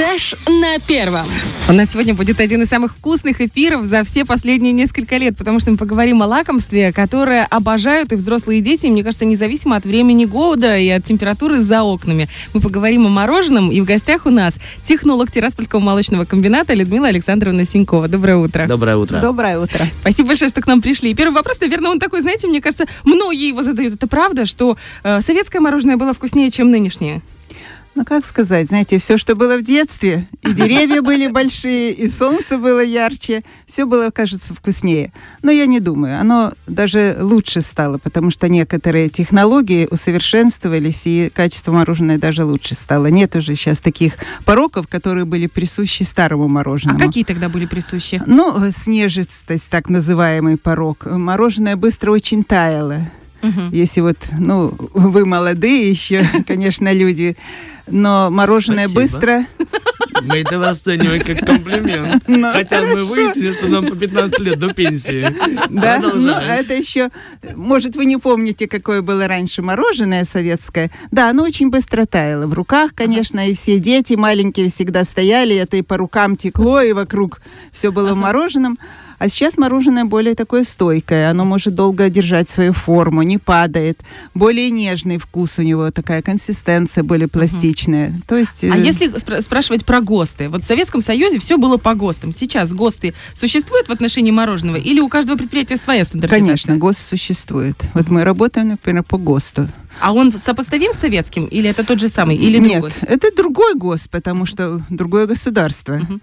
Фреш на первом. У нас сегодня будет один из самых вкусных эфиров за все последние несколько лет, потому что мы поговорим о лакомстве, которое обожают и взрослые и дети, мне кажется, независимо от времени года и от температуры за окнами. Мы поговорим о мороженом, и в гостях у нас технолог Тираспольского молочного комбината Людмила Александровна Синькова. Доброе утро. Доброе утро. Доброе утро. Спасибо большое, что к нам пришли. И первый вопрос, наверное, он такой, знаете, мне кажется, многие его задают. Это правда, что э, советское мороженое было вкуснее, чем нынешнее? Ну, как сказать, знаете, все, что было в детстве, и деревья были большие, и солнце было ярче, все было, кажется, вкуснее. Но я не думаю, оно даже лучше стало, потому что некоторые технологии усовершенствовались, и качество мороженого даже лучше стало. Нет уже сейчас таких пороков, которые были присущи старому мороженому. А какие тогда были присущи? Ну, снежистость, так называемый порог. Мороженое быстро очень таяло. Угу. Если вот, ну, вы молодые еще, конечно, люди, но мороженое Спасибо. быстро... Мы это расцениваем как комплимент. Ну, Хотя мы хорошо. выяснили, что нам по 15 лет до пенсии. Да, ну, Продолжаем. это еще, может, вы не помните, какое было раньше мороженое советское. Да, оно очень быстро таяло в руках, конечно, и все дети маленькие всегда стояли, это и по рукам текло, и вокруг все было в мороженом. А сейчас мороженое более такое стойкое, оно может долго держать свою форму, не падает, более нежный вкус у него, такая консистенция более пластичная. То есть... А э, если спра- спрашивать про ГОСТы? Вот в Советском Союзе все было по ГОСТам. Сейчас ГОСТы существуют в отношении мороженого или у каждого предприятия своя стандартизация? Конечно, ГОСТ существует. Вот мы работаем, например, по ГОСТу. А он сопоставим с советским или это тот же самый, или Нет, другой? это другой ГОСТ, потому что другое государство. Мгм.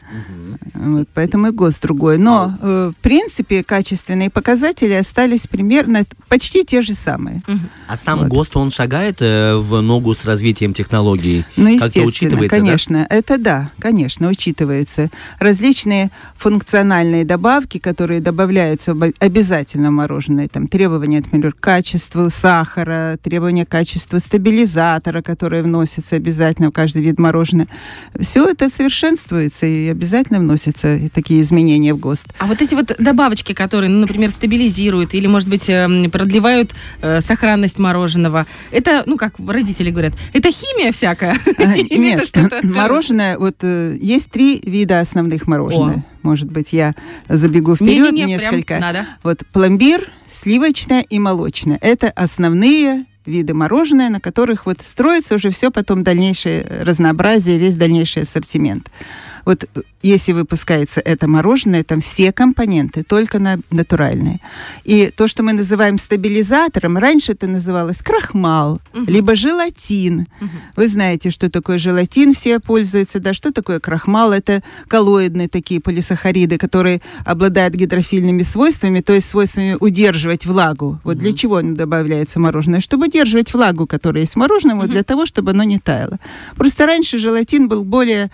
Вот, поэтому и ГОСТ другой. Но, э, в принципе, качественные показатели остались примерно почти те же самые. Мгм. А сам Вот. ГОСТ, он шагает э, в ногу с развитием технологий? Ну, естественно, учитывается, да? конечно. Это да, конечно, учитывается. Различные функциональные добавки, которые добавляются в обязательно в мороженое. Там требования, например, к качеству сахара, требования к качеству стабилизатора, которые вносятся обязательно в каждый вид мороженого. Все это совершенствуется и обязательно вносятся такие изменения в ГОСТ. А вот эти вот добавочки, которые, ну, например, стабилизируют или, может быть, эм, продлевают э, сохранность мороженого, это, ну, как родители говорят, это химия всякая? А, Нет, мороженое, вот э, есть три вида основных мороженых. Может быть, я забегу вперед Не-не-не, прям несколько. надо. Вот пломбир, сливочное и молочное. Это основные виды мороженое, на которых вот строится уже все потом дальнейшее разнообразие, весь дальнейший ассортимент. Вот э, если выпускается это мороженое, там все компоненты только на натуральные. И то, что мы называем стабилизатором, раньше это называлось крахмал, либо желатин. Вы знаете, что такое желатин, все пользуются, да, что такое крахмал? Это коллоидные такие полисахариды, которые обладают гидрофильными свойствами, то есть свойствами удерживать влагу. Вот для чего добавляется мороженое? Чтобы удерживать влагу, которая есть в мороженом, вот для того, чтобы оно не таяло. Просто раньше желатин был более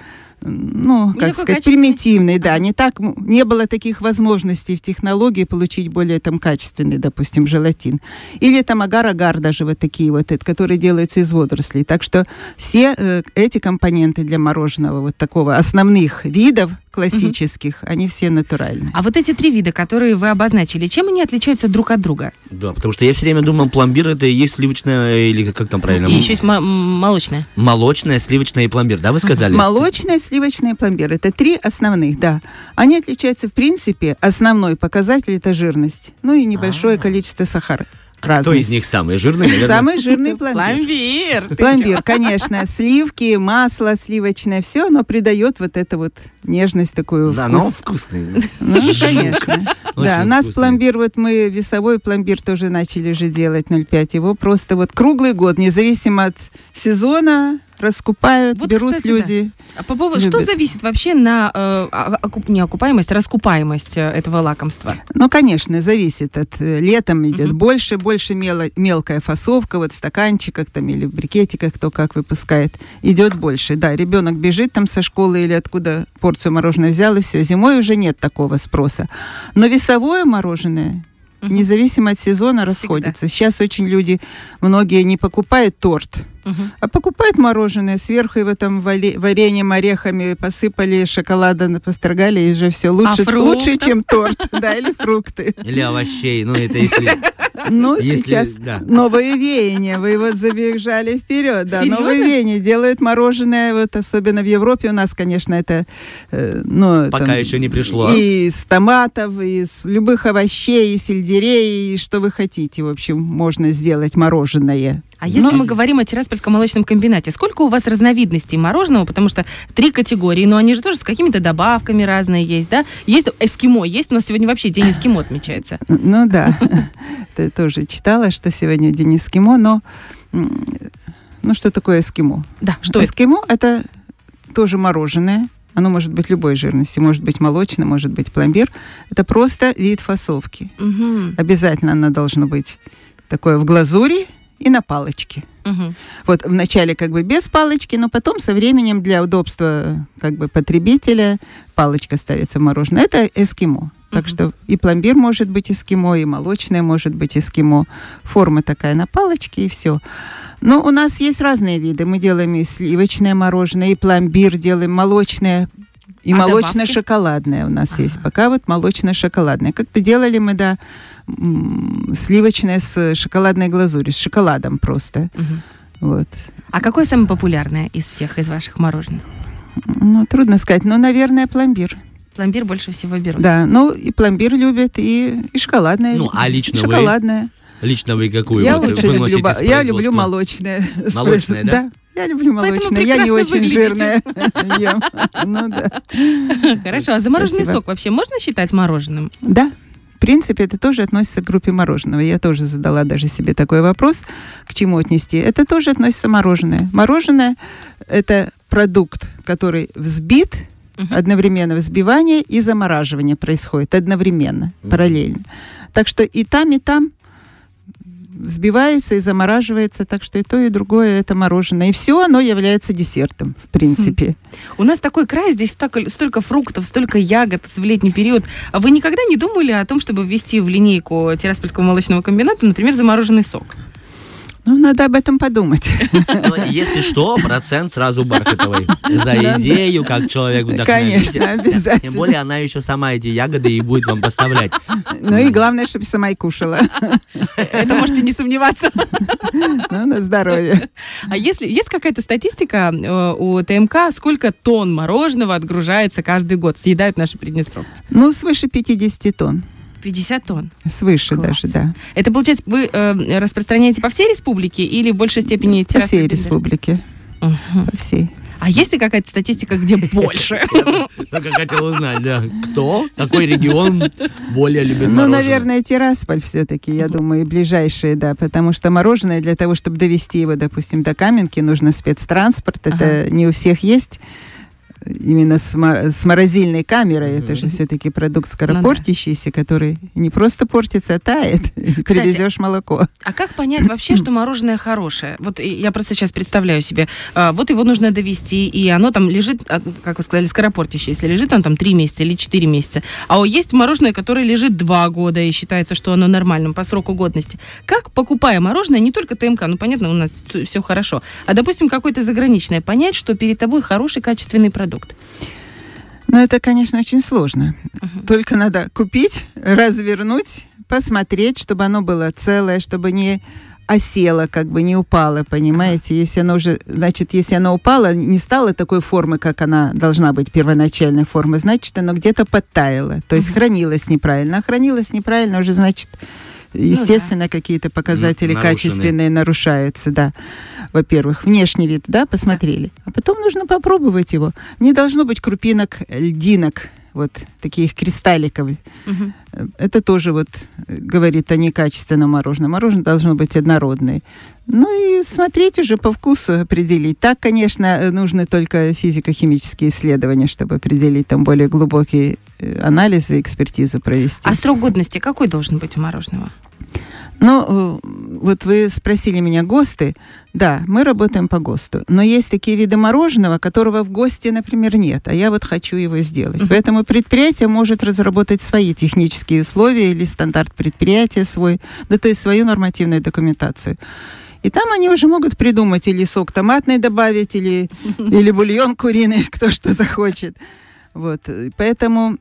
ну, как сказать, примитивный, да, не так, не было таких возможностей в технологии получить более там качественный, допустим, желатин. Или там агар-агар даже вот такие вот, которые делаются из водорослей. Так что все э, эти компоненты для мороженого вот такого основных видов классических, они все натуральные. А вот эти три вида, которые вы обозначили, чем они отличаются друг от друга? Да, потому что я все время думал, пломбир это и есть сливочное, или как там правильно? И еще есть молочное. Молочное, сливочное и пломбир, да, вы сказали? Молочное, сливочное, пломбир. Это три основных, да. Они отличаются, в принципе, основной показатель это жирность. Ну и небольшое количество сахара. Кто из Разность. них самый жирный, наверное? Самый жирный пломбир. Пломбир! Пломбир, конечно, сливки, масло сливочное, все оно придает вот эту вот нежность такую. Да, но вкусный. Ну, конечно. Да, у нас пломбир, вот мы весовой пломбир тоже начали же делать 0,5. Его просто вот круглый год, независимо от сезона, раскупают, Вот, берут кстати, люди. А по поводу, что зависит вообще на э, а- окуп- не окупаемость, а раскупаемость э, этого лакомства? Ну, конечно, зависит от э, летом идет Мгм. больше, больше мело- мелкая фасовка, вот в стаканчиках там или в брикетиках, кто как выпускает, идет больше. Да, ребенок бежит там со школы или откуда порцию мороженого взял, и все. Зимой уже нет такого спроса. Но весовое мороженое, независимо от сезона, Всегда. расходится. Сейчас очень люди, многие не покупают торт, а покупают мороженое, сверху его там вали- вареньем, орехами посыпали, шоколада построгали, и уже все лучше, фрукты? лучше, чем торт, да, или фрукты. Или овощей, ну это если... Ну, сейчас да. новые веяния, вы вот забежали вперед, да, новые веяния делают мороженое, вот особенно в Европе у нас, конечно, это, э, ну, Пока еще не пришло. И из томатов, и из любых овощей, и сельдерей, и что вы хотите, в общем, можно сделать мороженое. А если Ну, мы говорим о Тираспольском молочном комбинате, сколько у вас разновидностей мороженого? Потому что три категории, но они же тоже с какими-то добавками разные есть, да? Есть эскимо, есть у нас сегодня вообще день эскимо отмечается. Ну да, ты тоже читала, что сегодня день эскимо, но ну что такое эскимо? Да, что эскимо это тоже мороженое. Оно может быть любой жирности, может быть молочное, может быть пломбир. Это просто вид фасовки. Мгм, Обязательно оно должно быть такое в глазури и на палочке. мгм. Вот вначале как бы без палочки, но потом со временем для удобства как бы потребителя палочка ставится в мороженое. Это эскимо. Так что и пломбир может быть эскимо, и молочное может быть эскимо. Форма такая на палочке, и все. Но у нас есть разные виды. Мы делаем и сливочное мороженое, и пломбир делаем, молочное, и А молочно-шоколадное у нас есть. Пока вот молочно-шоколадное. Как-то делали мы, да, сливочное с шоколадной глазурью, с шоколадом просто. Мгм. Вот. А какое самое популярное из всех, из ваших мороженых? Ну, трудно сказать, но, наверное, пломбир. Пломбир больше всего берут. Да, ну и пломбир любят, и, и шоколадное. Ну, а лично вы? Шоколадное. Лично вы какую Я вот лучше выносите люблю, я люблю молочное. Молочное, да? Да, я люблю молочное. Я не очень выглядите. ем. Ну да. Хорошо, а замороженный сок вообще можно считать мороженым? Да, в принципе, это тоже относится к группе мороженого. Я тоже задала даже себе такой вопрос, к чему отнести. Это тоже относится мороженое. Мороженое – это продукт, который взбит, Мгм. одновременно взбивание и замораживание происходит одновременно, Мгм. параллельно. Так что и там, и там взбивается и замораживается, так что и то, и другое это мороженое. И все оно является десертом, в принципе. У нас такой край, здесь столько, столько фруктов, столько ягод в летний период. А вы никогда не думали о том, чтобы ввести в линейку Тираспольского молочного комбината, например, замороженный сок? Ну, надо об этом подумать. Ну, Если что, процент сразу Бархатовой. За идею, как человек вдохновитель. Конечно, обязательно. Тем более она еще сама эти ягоды и будет вам поставлять. Ну и главное, чтобы сама и кушала. Это можете не сомневаться. Ну, на здоровье. А если есть какая-то статистика э, у ТМК, сколько тонн мороженого отгружается каждый год, съедают наши приднестровцы? Ну, свыше 50 тонн. 50 тонн. Свыше Класс. даже, да. Это, получается, вы э, распространяете по всей республике или в большей степени По всей республике. Мгм. По всей. А есть ли какая-то статистика, где больше? Только хотел узнать, да, кто, какой регион более любит Ну, мороженое. наверное, Тирасполь все-таки, я думаю, ближайшие, да, потому что мороженое для того, чтобы довести его, допустим, до Каменки, нужно спецтранспорт. Это не у всех есть именно с, с морозильной камерой. Это же все-таки продукт скоропортящийся, который не просто портится, а тает. И Привезешь молоко. А как понять вообще, что мороженое хорошее? Вот я просто сейчас представляю себе. а, Вот его нужно довести, и оно там лежит, а, как вы сказали, скоропортящееся. Лежит он там 3 месяца или 4 месяца. А есть мороженое, которое лежит 2 года, и считается, что оно нормальным по сроку годности. Как, покупая мороженое, не только ТМК, ну понятно, у нас все хорошо, а, допустим, какое-то заграничное, понять, что перед тобой хороший, качественный продукт? Но это, конечно, очень сложно. Мгм. Только надо купить, развернуть, посмотреть, чтобы оно было целое, чтобы не осело, как бы не упало, понимаете? Если оно уже, значит, если оно упало, не стало такой формы, как она должна быть, первоначальной формы, значит, оно где-то подтаяло. То есть хранилось неправильно. А хранилось неправильно уже, значит, естественно, какие-то показатели нарушены. качественные нарушаются, да. Во-первых, внешний вид, да, посмотрели. А потом нужно попробовать его. Не должно быть крупинок льдинок, вот таких кристалликов. Мгм. Это тоже вот э, говорит о некачественном мороженом. Мороженое должно быть однородное. Ну и смотреть уже по вкусу определить. Так, конечно, нужны только физико-химические исследования, чтобы определить там более глубокие э, анализы, экспертизу провести. А срок годности какой должен быть у мороженого? Ну, э, вот вы спросили меня ГОСТы. Да, мы работаем по ГОСТу. Но есть такие виды мороженого, которого в ГОСТе, например, нет. А я вот хочу его сделать. Поэтому предприятие может разработать свои технические условия или стандарт предприятия свой, да то есть свою нормативную документацию. И там они уже могут придумать или сок томатный добавить, или, или бульон куриный, кто что захочет. Вот, поэтому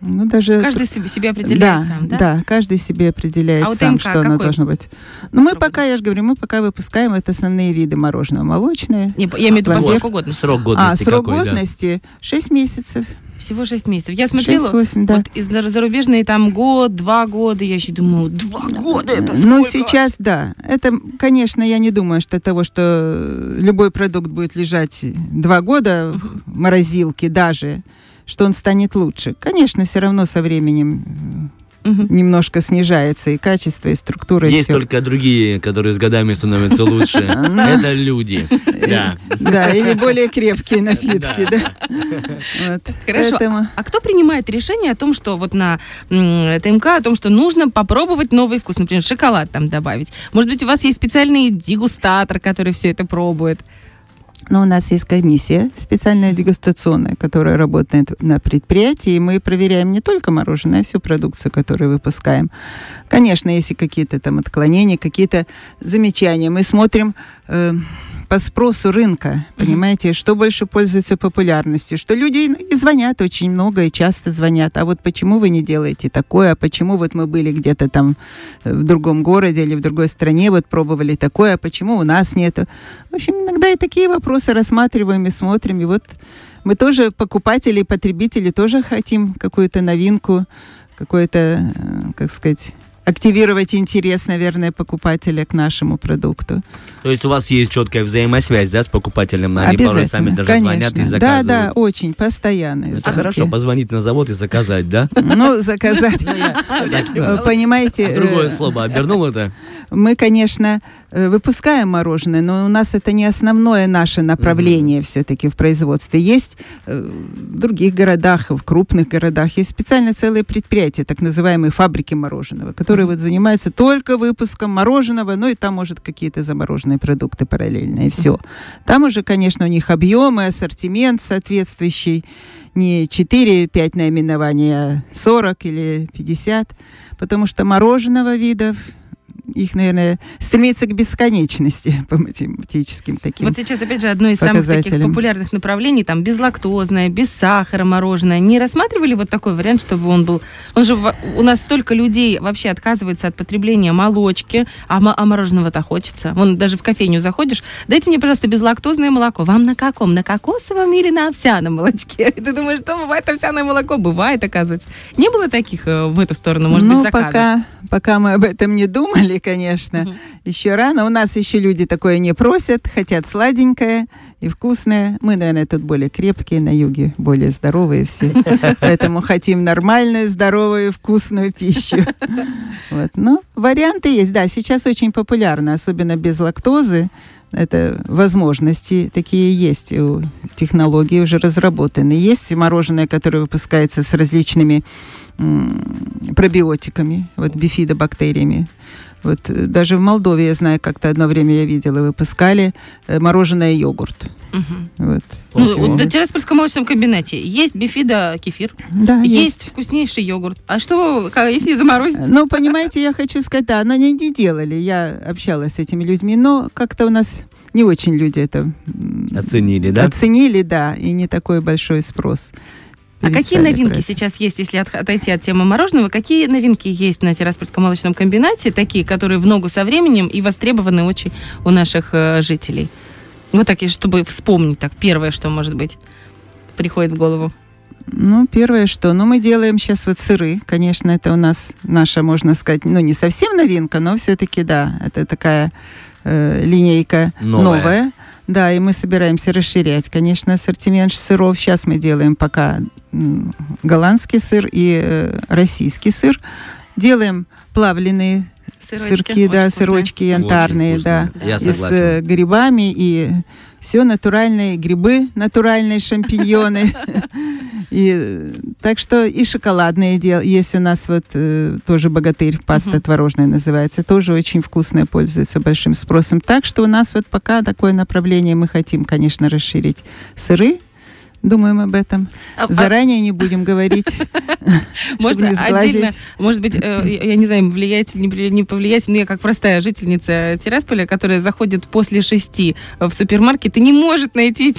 ну, даже... Каждый себе, себе определяет да, сам, да? Да, каждый себе определяет а сам, МК что оно должно быть. Ну, мы срок? пока, я же говорю, мы пока выпускаем это основные виды мороженого. Молочные. Не, я имею в виду по сроку годности. Срок А, годности срок какой, да? годности 6 месяцев. Всего 6 месяцев. Я смотрела, 6-8, да. вот из зарубежные там год, два года. Я еще думаю, два года это Ну, сколько? сейчас, да. Это, конечно, я не думаю, что того, что любой продукт будет лежать два года в морозилке даже, что он станет лучше. Конечно, все равно со временем М, немножко снижается и качество, и структура, и Есть все. только другие, которые с годами становятся лучше. Это люди. Да. Да, или более крепкие напитки. Хорошо. А кто принимает решение о том, что вот на ТМК, о том, что нужно попробовать новый вкус, например, шоколад там добавить? Может быть, у вас есть специальный дегустатор, который все это пробует? Но у нас есть комиссия специальная дегустационная, которая работает на предприятии, и мы проверяем не только мороженое, а всю продукцию, которую выпускаем. Конечно, если какие-то там отклонения, какие-то замечания, мы смотрим э, по спросу рынка, понимаете, что больше пользуется популярностью, что люди и звонят очень много и часто звонят, а вот почему вы не делаете такое, а почему вот мы были где-то там э, в другом городе или в другой стране, вот пробовали такое, а почему у нас нету. В общем, иногда и такие вопросы рассматриваем и смотрим, и вот мы тоже покупатели и потребители тоже хотим какую-то новинку, какой-то, э, как сказать, активировать интерес, наверное, покупателя к нашему продукту. То есть у вас есть четкая взаимосвязь, да, с покупателем? Они порой сами даже звонят и конечно. Да, заказывают. да, очень, постоянно. Это хорошо, позвонить на завод и заказать, да? Ну, заказать. Э, Понимаете, А Другое э, слово обернул это? мы, конечно, выпускаем мороженое, но у нас это не основное наше направление все-таки в производстве. Есть э, в других городах, в крупных городах, есть специально целые предприятия, так называемые фабрики мороженого, которые вот занимаются только выпуском мороженого, ну и там, может, какие-то замороженные продукты параллельно, и все. Там уже, конечно, у них объемы, ассортимент соответствующий, не 4-5 наименований, а 40 или 50, потому что мороженого видов их, наверное, стремится к бесконечности по математическим таким. Вот сейчас, опять же, одно из самых таких популярных направлений, там, безлактозное, без сахара мороженое. Не рассматривали вот такой вариант, чтобы он был... Он же... У нас столько людей вообще отказываются от потребления молочки, а, а мороженого-то хочется. Вон даже в кофейню заходишь, дайте мне, пожалуйста, безлактозное молоко. Вам на каком? На кокосовом или на овсяном молочке? И ты думаешь, что бывает овсяное молоко? Бывает, оказывается. Не было таких э, в эту сторону, может ну, быть, заказов? пока, пока мы об этом не думали, конечно, Мгм. еще рано. У нас еще люди такое не просят, хотят сладенькое и вкусное. Мы, наверное, тут более крепкие, на юге более здоровые все. Поэтому хотим нормальную, здоровую, вкусную пищу. Вот. Но варианты есть, да. Сейчас очень популярно, особенно без лактозы. Это возможности такие есть. Технологии уже разработаны. Есть мороженое, которое выпускается с различными пробиотиками, вот бифидобактериями. Вот э, даже в Молдове, я знаю, как-то одно время я видела, выпускали э, мороженое йогурт. Мгм. Вот. Ну, вот в Тираспольском молочном комбинате есть бифида кефир, Да, есть. есть. вкуснейший йогурт. А что, как- если заморозить? Ну, понимаете, я хочу сказать, да, но они не делали. Я общалась с этими людьми, но как-то у нас не очень люди это Оценили, да? оценили, да, и не такой большой спрос. А какие новинки брать. сейчас есть, если от- отойти от темы мороженого? Какие новинки есть на Тираспольском молочном комбинате, такие, которые в ногу со временем и востребованы очень у наших э, жителей? Вот так, если чтобы вспомнить так, первое, что может быть приходит в голову. Ну, первое, что, ну, мы делаем сейчас вот сыры. Конечно, это у нас наша, можно сказать, ну, не совсем новинка, но все-таки, да, это такая э, линейка Новая. новая. Да, и мы собираемся расширять, конечно, ассортимент сыров. Сейчас мы делаем пока голландский сыр и э, российский сыр. Делаем плавленые сырки, да, вкусные. сырочки янтарные, да. Я и с э, грибами, и все натуральные грибы, натуральные шампиньоны. И так что и шоколадные дел. Есть у нас вот э, тоже богатырь, паста Мгм. творожная называется, тоже очень вкусная, пользуется большим спросом. Так что у нас вот пока такое направление мы хотим, конечно, расширить сыры, думаем об этом. А- а- Заранее не будем говорить. Можно отдельно, может быть, э, я не знаю, влияет или не вли- не повлияет, но я как простая жительница Тирасполя, которая заходит после шести в супермаркет и не может найти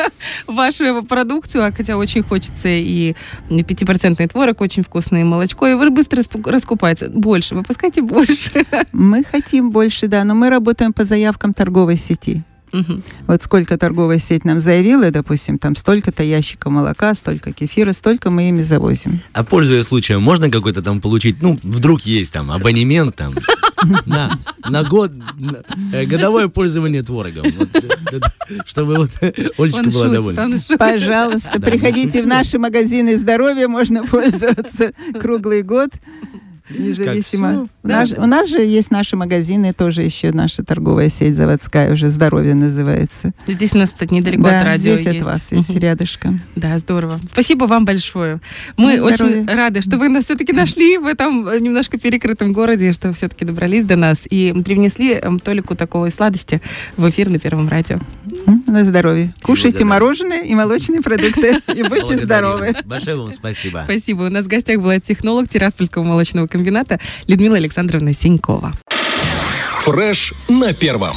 вашу продукцию, а хотя очень хочется и пятипроцентный творог, очень вкусное молочко, и вы быстро раскупается. Больше, выпускайте больше. Мы хотим больше, да, но мы работаем по заявкам торговой сети. Мгм. Вот сколько торговая сеть нам заявила, допустим, там столько-то ящиков молока, столько кефира, столько мы ими завозим. А пользуясь случаем, можно какой-то там получить, ну, вдруг есть там абонемент там на, на год, на, э, годовое пользование творогом. Вот, э, э, чтобы вот Олечка Он была шутит, довольна. Пожалуйста, Да, приходите в наши магазины здоровья, можно пользоваться круглый год. Независимо. Наш- у нас же есть наши магазины, тоже еще наша торговая сеть заводская, уже здоровье называется. Здесь у нас, кстати, недалеко да, от радио здесь от вас есть рядышком. Да, здорово. Спасибо вам большое. Мы Ну, очень здоровья. рады, что вы нас все-таки нашли в этом э, немножко перекрытом городе, что все-таки добрались до нас и привнесли эм, Толику такой сладости в эфир на Первом радио. На здоровье. Кушайте мороженое и молочные продукты, и будьте здоровы. Большое вам спасибо. Спасибо. У нас в гостях была технолог Тираспольского молочного комбината Людмила Александровна Синькова. Фреш на первом.